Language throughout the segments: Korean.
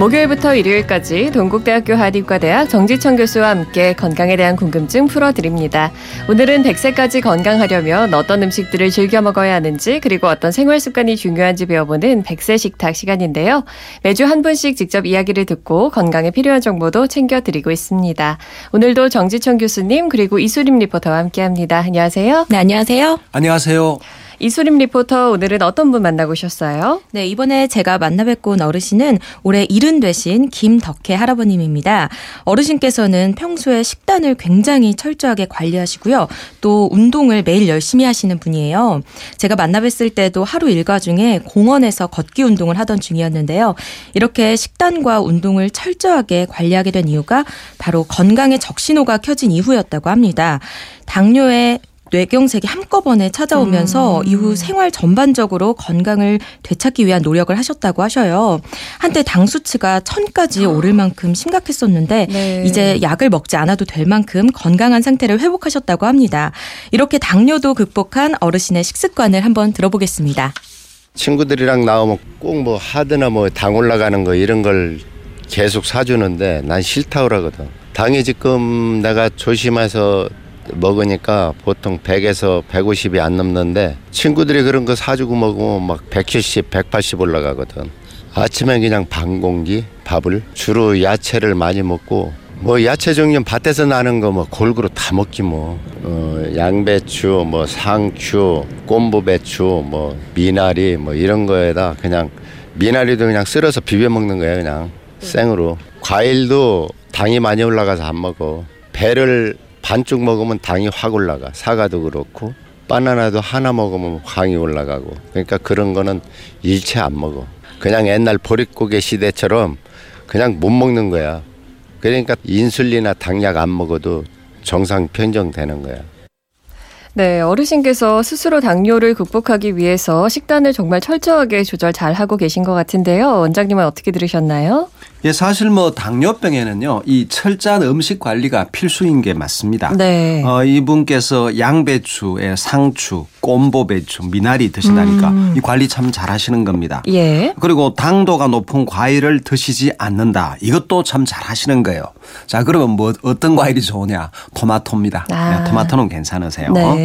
목요일부터 일요일까지 동국대학교 한의과대학 정지천 교수와 함께 건강에 대한 궁금증 풀어드립니다. 오늘은 100세까지 건강하려면 어떤 음식들을 즐겨 먹어야 하는지 그리고 어떤 생활 습관이 중요한지 배워보는 100세 식탁 시간인데요. 매주 한 분씩 직접 이야기를 듣고 건강에 필요한 정보도 챙겨드리고 있습니다. 오늘도 정지천 교수님 그리고 이수림 리포터와 함께합니다. 안녕하세요. 네, 안녕하세요. 안녕하세요. 이수림 리포터 오늘은 어떤 분 만나고 오셨어요? 네, 이번에 제가 만나뵙고 온 어르신은 올해 일흔 되신 김덕혜 할아버님입니다. 어르신께서는 평소에 식단을 굉장히 철저하게 관리하시고요. 또 운동을 매일 열심히 하시는 분이에요. 제가 만나뵀을 때도 하루 일과 중에 공원에서 걷기 운동을 하던 중이었는데요. 이렇게 식단과 운동을 철저하게 관리하게 된 이유가 바로 건강의 적신호가 켜진 이후였다고 합니다. 당뇨에 뇌경색이 한꺼번에 찾아오면서 음. 이후 생활 전반적으로 건강을 되찾기 위한 노력을 하셨다고 하셔요. 한때 당 수치가 천까지 오를 만큼 심각했었는데 네. 이제 약을 먹지 않아도 될 만큼 건강한 상태를 회복하셨다고 합니다. 이렇게 당뇨도 극복한 어르신의 식습관을 한번 들어보겠습니다. 친구들이랑 나오면 꼭 뭐 하드나 뭐 당 올라가는 거 이런 걸 계속 사주는데 난 싫다 그러거든. 당이 지금 내가 조심해서 먹으니까 보통 100에서 150이 안 넘는데 친구들이 그런 거 사주고 먹으면 막 170, 180 올라가거든. 아침에 그냥 반 공기 밥을. 주로 야채를 많이 먹고 뭐 야채 종류는 밭에서 나는 거 뭐 골고루 다 먹기 뭐. 어, 양배추 뭐 상추 꼼부배추 뭐 미나리 뭐 이런 거에다 그냥 미나리도 그냥 쓸어서 비벼 먹는 거야 그냥. 생으로. 과일도 당이 많이 올라가서 안 먹어. 배를 반쪽 먹으면 당이 확 올라가. 사과도 그렇고 바나나도 하나 먹으면 광이 올라가고. 그러니까 그런 거는 일체 안 먹어. 그냥 옛날 보릿고개 시대처럼 그냥 못 먹는 거야. 그러니까 인슐린이나 당약 안 먹어도 정상 편정되는 거야. 네, 어르신께서 스스로 당뇨를 극복하기 위해서 식단을 정말 철저하게 조절 잘 하고 계신 것 같은데요. 원장님은 어떻게 들으셨나요? 예, 사실 뭐 당뇨병에는요, 이 철저한 음식 관리가 필수인 게 맞습니다. 네. 어, 이분께서 양배추에 상추, 꼼보배추, 미나리 드신다니까 음. 이 관리 참 잘 하시는 겁니다. 예. 그리고 당도가 높은 과일을 드시지 않는다. 이것도 참 잘 하시는 거예요. 자, 그러면 뭐 어떤 과일이 좋으냐? 토마토입니다. 아. 네, 토마토는 괜찮으세요. 네.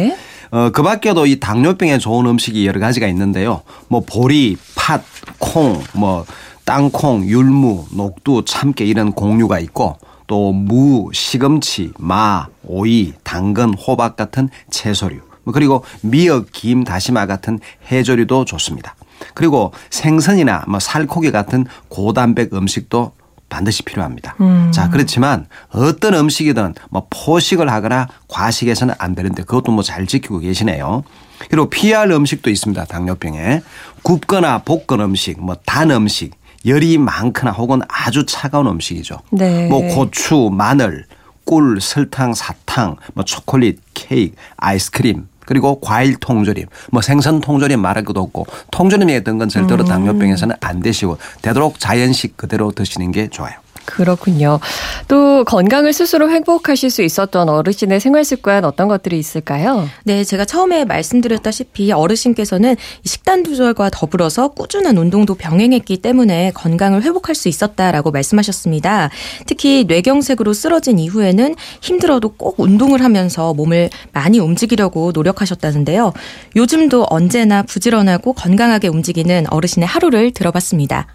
어, 그 밖에도 이 당뇨병에 좋은 음식이 여러 가지가 있는데요. 뭐 보리, 팥, 콩, 뭐 땅콩, 율무, 녹두, 참깨 이런 공류가 있고 또 무, 시금치, 마, 오이, 당근, 호박 같은 채소류 뭐 그리고 미역, 김, 다시마 같은 해조류도 좋습니다. 그리고 생선이나 뭐 살코기 같은 고단백 음식도 반드시 필요합니다. 음. 자, 그렇지만 어떤 음식이든 뭐 포식을 하거나 과식해서는 안 되는데 그것도 뭐 잘 지키고 계시네요. 그리고 피할 음식도 있습니다. 당뇨병에. 굽거나 볶은 음식, 뭐 단 음식, 열이 많거나 혹은 아주 차가운 음식이죠. 네. 뭐 고추, 마늘, 꿀, 설탕, 사탕, 뭐 초콜릿, 케이크, 아이스크림, 그리고 과일 통조림, 뭐 생선 통조림 말할 것도 없고 통조림이 있던 건 절대로 음. 당뇨병에서는 안 되시고 되도록 자연식 그대로 드시는 게 좋아요. 그렇군요. 또 건강을 스스로 회복하실 수 있었던 어르신의 생활 습관 어떤 것들이 있을까요? 네, 제가 처음에 말씀드렸다시피 어르신께서는 식단 조절과 더불어서 꾸준한 운동도 병행했기 때문에 건강을 회복할 수 있었다라고 말씀하셨습니다. 특히 뇌경색으로 쓰러진 이후에는 힘들어도 꼭 운동을 하면서 몸을 많이 움직이려고 노력하셨다는데요. 요즘도 언제나 부지런하고 건강하게 움직이는 어르신의 하루를 들어봤습니다.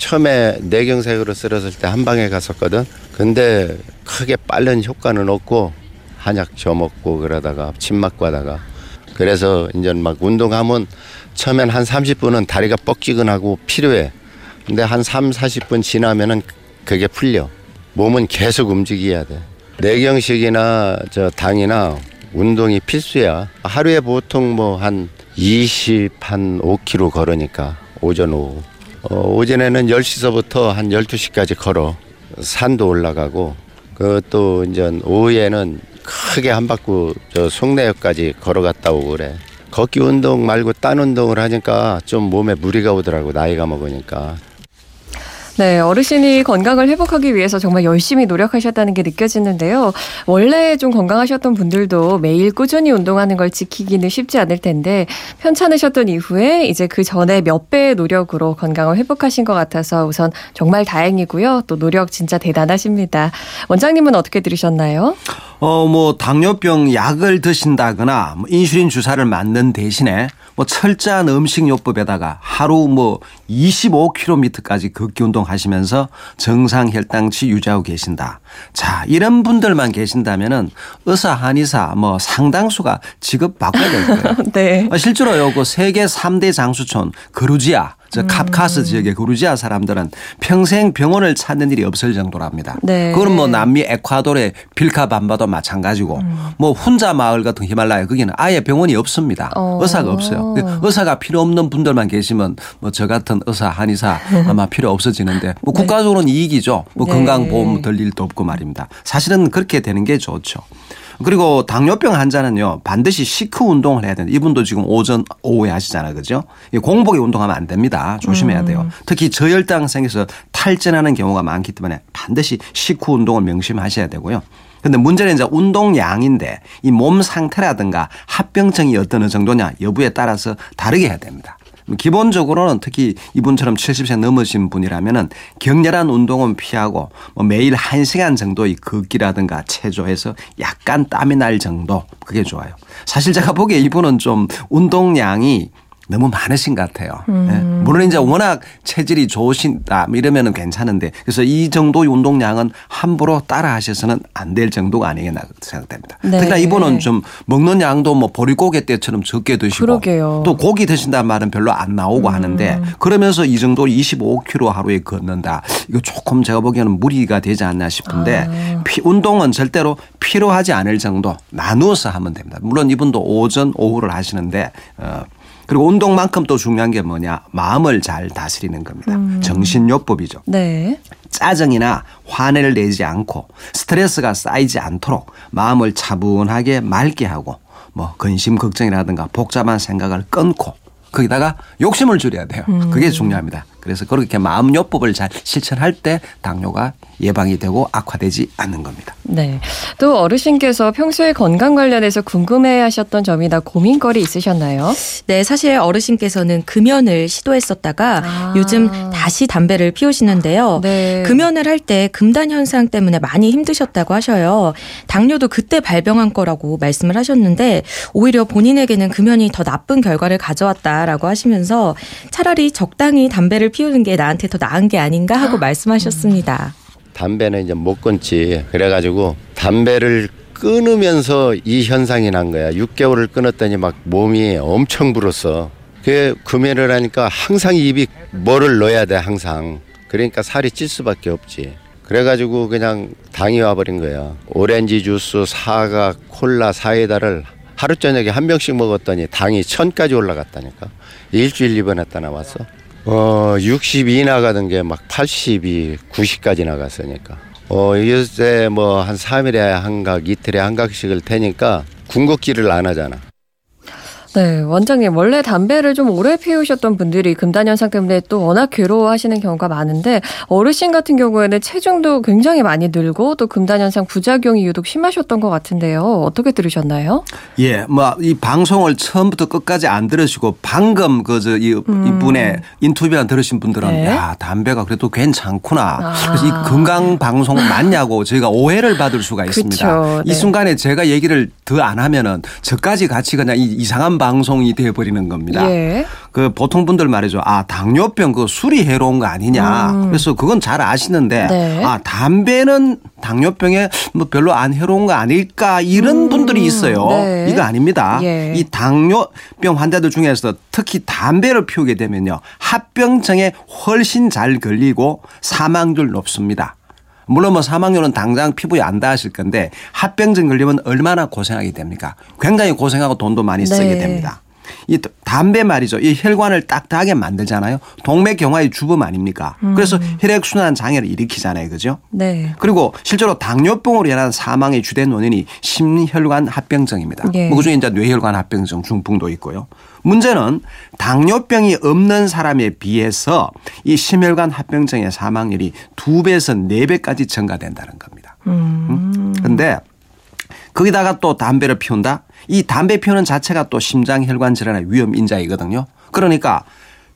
처음에 뇌경색으로 쓰러질 때한 방에 갔었거든. 근데 크게 빠른 효과는 없고 한약 저먹고 그러다가 침막 가다가 그래서 이제 막 운동하면 처음엔 한 30분은 다리가 뻑지근하고 필요해. 근데 한 3, 40분 지나면은 그게 풀려. 몸은 계속 움직여야 돼. 뇌경색이나 저 당이나 운동이 필수야. 하루에 보통 뭐 한 20, 한 5km 걸으니까 오전 오후. 어, 오전에는 10시서부터 한 12시까지 걸어 산도 올라가고 그또 이제 오후에는 크게 한 바퀴 저 송내역까지 걸어갔다 오고 그래. 걷기 운동 말고 딴 운동을 하니까 좀 몸에 무리가 오더라고 나이가 먹으니까 네, 어르신이 건강을 회복하기 위해서 정말 열심히 노력하셨다는 게 느껴지는데요. 원래 좀 건강하셨던 분들도 매일 꾸준히 운동하는 걸 지키기는 쉽지 않을 텐데 편찮으셨던 이후에 이제 그 전에 몇 배의 노력으로 건강을 회복하신 것 같아서 우선 정말 다행이고요. 또 노력 진짜 대단하십니다. 원장님은 어떻게 들으셨나요? 어, 뭐, 당뇨병 약을 드신다거나, 뭐 인슐린 주사를 맞는 대신에, 뭐, 철저한 음식요법에다가 하루 뭐, 25km까지 걷기 운동 하시면서 정상 혈당치 유지하고 계신다. 자, 이런 분들만 계신다면은 의사, 한의사, 뭐, 상당수가 직업 바꿔야 될 거예요. 네. 어, 실제로요, 그 세계 3대 장수촌, 그루지아, 저 카프카스 지역의 그루지아 사람들은 평생 병원을 찾는 일이 없을 정도랍니다. 네. 그건 뭐 남미 에콰도르의 빌카 밤바도 마찬가지고 뭐 혼자 마을 같은 히말라야 거기는 아예 병원이 없습니다. 어. 의사가 없어요. 의사가 필요 없는 분들만 계시면 뭐 저 같은 의사 한의사 아마 필요 없어지는데 뭐 국가적으로는 이익이죠. 뭐 네. 건강보험 들 일도 없고 말입니다. 사실은 그렇게 되는 게 좋죠. 그리고 당뇨병 환자는요 반드시 시크 운동을 해야 되는데 이분도 지금 오전 오후에 하시잖아요. 그죠? 이 공복에 운동하면 안 됩니다. 조심해야 돼요. 특히 저혈당 생겨서 탈진하는 경우가 많기 때문에 반드시 식후 운동을 명심하셔야 되고요. 근데 문제는 이제 운동량인데 이 몸 상태라든가 합병증이 어떤 정도냐 여부에 따라서 다르게 해야 됩니다. 기본적으로는 특히 이분처럼 70세 넘으신 분이라면은 격렬한 운동은 피하고 뭐 매일 1시간 정도의 걷기라든가 체조해서 약간 땀이 날 정도 그게 좋아요. 사실 제가 보기에 이분은 좀 운동량이 너무 많으신 것 같아요. 예. 물론 이제 워낙 체질이 좋으신다 뭐 이러면은 괜찮은데 그래서 이 정도의 운동량은 함부로 따라 하셔서는 안 될 정도가 아니겠나 생각됩니다. 네. 특히나 이분은 좀 먹는 양도 뭐 보리고개 때처럼 적게 드시고 그러게요. 또 고기 드신다는 말은 별로 안 나오고 하는데 그러면서 이 정도 25km 하루에 걷는다. 이거 조금 제가 보기에는 무리가 되지 않나 싶은데 피- 운동은 절대로 필요하지 않을 정도 나누어서 하면 됩니다. 물론 이분도 오전 오후를 하시는데 어 그리고 운동만큼 또 중요한 게 뭐냐 마음을 잘 다스리는 겁니다. 정신요법이죠. 네. 짜증이나 화내를 내지 않고 스트레스가 쌓이지 않도록 마음을 차분하게 맑게 하고 뭐 근심 걱정이라든가 복잡한 생각을 끊고 거기다가 욕심을 줄여야 돼요. 그게 중요합니다. 그래서 그렇게 마음요법을 잘 실천할 때 당뇨가 예방이 되고 악화되지 않는 겁니다. 네. 또 어르신께서 평소에 건강 관련해서 궁금해 하셨던 점이나 고민거리 있으셨나요? 네, 사실 어르신께서는 금연을 시도했었다가 아. 요즘 다시 담배를 피우시는데요. 네. 금연을 할 때 금단 현상 때문에 많이 힘드셨다고 하셔요. 당뇨도 그때 발병한 거라고 말씀을 하셨는데 오히려 본인에게는 금연이 더 나쁜 결과를 가져왔다라고 하시면서 차라리 적당히 담배를 피우는 게 나한테 더 나은 게 아닌가 하고 말씀하셨습니다. 담배는 이제 못 끊지. 그래가지고 담배를 끊으면서 이 현상이 난 거야. 6개월을 끊었더니 막 몸이 엄청 불었어. 그 금연을 하니까 항상 입이 뭐를 넣어야 돼 항상. 그러니까 살이 찔 수밖에 없지. 그래가지고 그냥 당이 와버린 거야. 오렌지 주스, 사과, 콜라, 사이다를 하루 저녁에 한 병씩 먹었더니 당이 천까지 올라갔다니까. 일주일 입원했다 나왔어. 어, 62 나가던 게 막 82, 90까지 나갔으니까. 어, 요새 뭐 한 3일에 한 각, 이틀에 한 각씩을 태니까 군것기를 안 하잖아. 네, 원장님 원래 담배를 좀 오래 피우셨던 분들이 금단 현상 때문에 또 워낙 괴로워하시는 경우가 많은데 어르신 같은 경우에는 체중도 굉장히 많이 늘고 또 금단 현상 부작용이 유독 심하셨던 것 같은데요. 어떻게 들으셨나요? 예, 뭐 이 방송을 처음부터 끝까지 안 들으시고 방금 그저 이 이분의 인터뷰만 들으신 분들은 네. 야 담배가 그래도 괜찮구나. 아. 그래서 이 건강 방송 맞냐고 저희가 오해를 받을 수가 있습니다. 그쵸, 이 네. 순간에 제가 얘기를 더 안 하면은 저까지 같이 그냥 이 이상한 방송이 돼 버리는 겁니다. 예. 그 보통 분들 말이죠. 아 당뇨병 그 술이 해로운 거 아니냐. 그래서 그건 잘 아시는데 음. 네. 아 담배는 당뇨병에 뭐 별로 안 해로운 거 아닐까 이런 분들이 있어요. 네. 이거 아닙니다. 예. 이 당뇨병 환자들 중에서 특히 담배를 피우게 되면요 합병증에 훨씬 잘 걸리고 사망률 높습니다. 물론 뭐 사망률은 당장 피부에 안 닿으실 건데 합병증 걸리면 얼마나 고생하게 됩니까? 굉장히 고생하고 돈도 많이 쓰게 네. 됩니다. 이 담배 말이죠. 이 혈관을 딱딱하게 만들잖아요. 동맥경화의 주범 아닙니까? 그래서 혈액순환 장애를 일으키잖아요. 그죠? 네. 그리고 실제로 당뇨병으로 인한 사망의 주된 원인이 심혈관 합병증입니다. 예. 뭐 그중에 이제 뇌혈관 합병증, 중풍도 있고요. 문제는 당뇨병이 없는 사람에 비해서 이 심혈관 합병증의 사망률이 두 배에서 네 배까지 증가된다는 겁니다. 음. 근데 거기다가 또 담배를 피운다? 이 담배 피우는 자체가 또 심장 혈관 질환의 위험 인자이거든요. 그러니까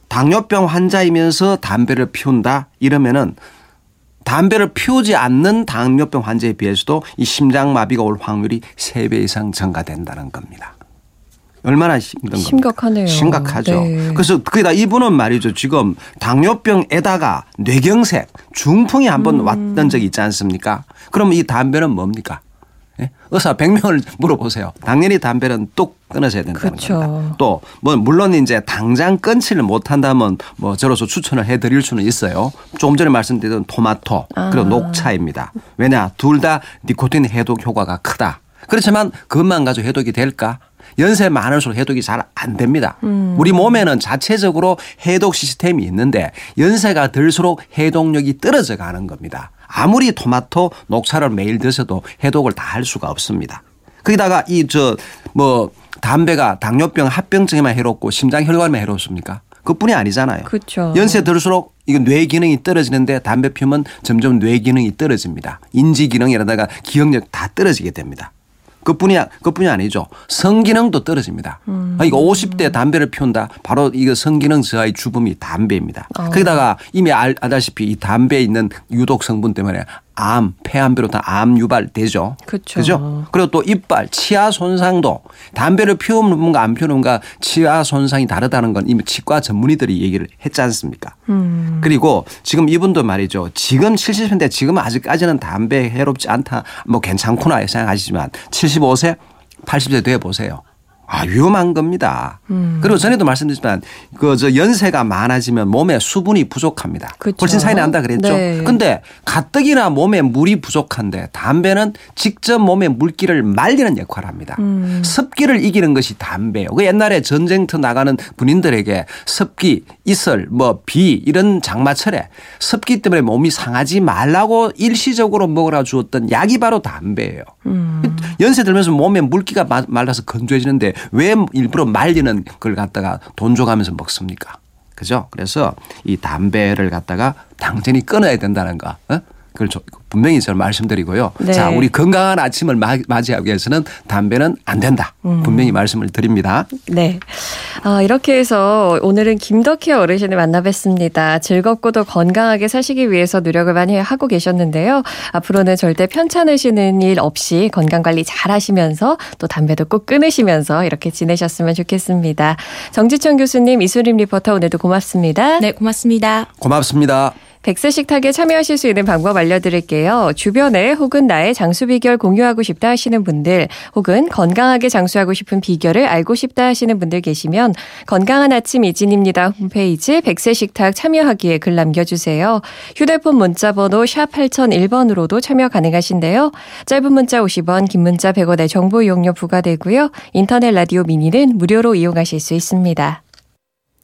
당뇨병 환자이면서 담배를 피운다? 이러면은 담배를 피우지 않는 당뇨병 환자에 비해서도 이 심장마비가 올 확률이 세배 이상 증가된다는 겁니다. 얼마나 힘든 겁니까? 심각하네요. 심각하죠. 네. 그래서 거기다 이분은 말이죠. 지금 당뇨병에다가 뇌경색, 중풍이 한번 음. 왔던 적이 있지 않습니까? 그럼 이 담배는 뭡니까? 예? 의사 100명을 물어보세요. 당연히 담배는 뚝 끊으셔야 된다는 그렇죠. 겁니다. 또 뭐 물론 이제 당장 끊지를 못한다면 뭐 저로서 추천을 해드릴 수는 있어요. 조금 전에 말씀드린 토마토 그리고 아. 녹차입니다. 왜냐 둘 다 니코틴 해독 효과가 크다. 그렇지만 그것만 가지고 해독이 될까? 연세 많을수록 해독이 잘 안 됩니다. 우리 몸에는 자체적으로 해독 시스템이 있는데 연세가 들수록 해독력이 떨어져 가는 겁니다. 아무리 토마토, 녹차를 매일 드셔도 해독을 다 할 수가 없습니다. 거기다가 이 저 뭐 담배가 당뇨병 합병증에만 해롭고 심장 혈관에만 해롭습니까? 그뿐이 아니잖아요. 그렇죠. 연세 들수록 이거 뇌 기능이 떨어지는데 담배 피우면 점점 뇌 기능이 떨어집니다. 인지 기능이라다가 기억력 다 떨어지게 됩니다. 그뿐이 그뿐이 아니죠. 성기능도 떨어집니다. 음. 아, 이거 50대 담배를 피운다. 바로 이거 성기능 저하의 주범이 담배입니다. 어. 거기다가 이미 알, 아다시피 이 담배에 있는 유독 성분 때문에 암, 폐암 비롯한 암 유발되죠. 그쵸. 그죠? 그리고 또 이빨, 치아 손상도 담배를 피우는 분과 안 피우는 분과 치아 손상이 다르다는 건 이미 치과 전문의들이 얘기를 했지 않습니까? 음. 그리고 지금 이분도 말이죠. 지금 70세인데 지금 아직까지는 담배 해롭지 않다. 뭐 괜찮구나 생각하시지만 75세, 80세 돼 보세요. 아, 위험한 겁니다. 음. 그리고 전에도 말씀드렸지만 그 저 연세가 많아지면 몸에 수분이 부족합니다. 그쵸. 훨씬 차이 난다 그랬죠. 네. 근데 가뜩이나 몸에 물이 부족한데 담배는 직접 몸에 물기를 말리는 역할을 합니다. 음. 습기를 이기는 것이 담배예요. 그 옛날에 전쟁터 나가는 군인들에게 습기, 이슬, 뭐 비 이런 장마철에 습기 때문에 몸이 상하지 말라고 일시적으로 먹으라 주었던 약이 바로 담배예요. 음. 연세 들면서 몸에 물기가 마- 말라서 건조해지는데 왜 일부러 말리는 걸 갖다가 돈 줘가면서 먹습니까? 그죠? 그래서 이 담배를 갖다가 당연히 끊어야 된다는 거. 어? 그걸 저- 분명히 저는 말씀드리고요. 네. 자, 우리 건강한 아침을 마- 맞이하기 위해서는 담배는 안 된다. 음. 분명히 말씀을 드립니다. 네. 아, 이렇게 해서 오늘은 김덕희 어르신을 만나뵀습니다. 즐겁고도 건강하게 사시기 위해서 노력을 많이 하고 계셨는데요. 앞으로는 절대 편찮으시는 일 없이 건강 관리 잘 하시면서 또 담배도 꼭 끊으시면서 이렇게 지내셨으면 좋겠습니다. 정지천 교수님, 이수림 리포터 오늘도 고맙습니다. 네, 고맙습니다. 고맙습니다. 백세 식탁에 참여하실 수 있는 방법 알려드릴게요. 주변에 혹은 나의 장수 비결 공유하고 싶다 하시는 분들 혹은 건강하게 장수하고 싶은 비결을 알고 싶다 하시는 분들 계시면 건강한 아침 이진입니다. 홈페이지 백세 식탁 참여하기에 글 남겨주세요. 휴대폰 문자 번호 샵 8001번으로도 참여 가능하신데요. 짧은 문자 50원, 긴 문자 100원의 정보 이용료 부과되고요. 인터넷 라디오 미니는 무료로 이용하실 수 있습니다.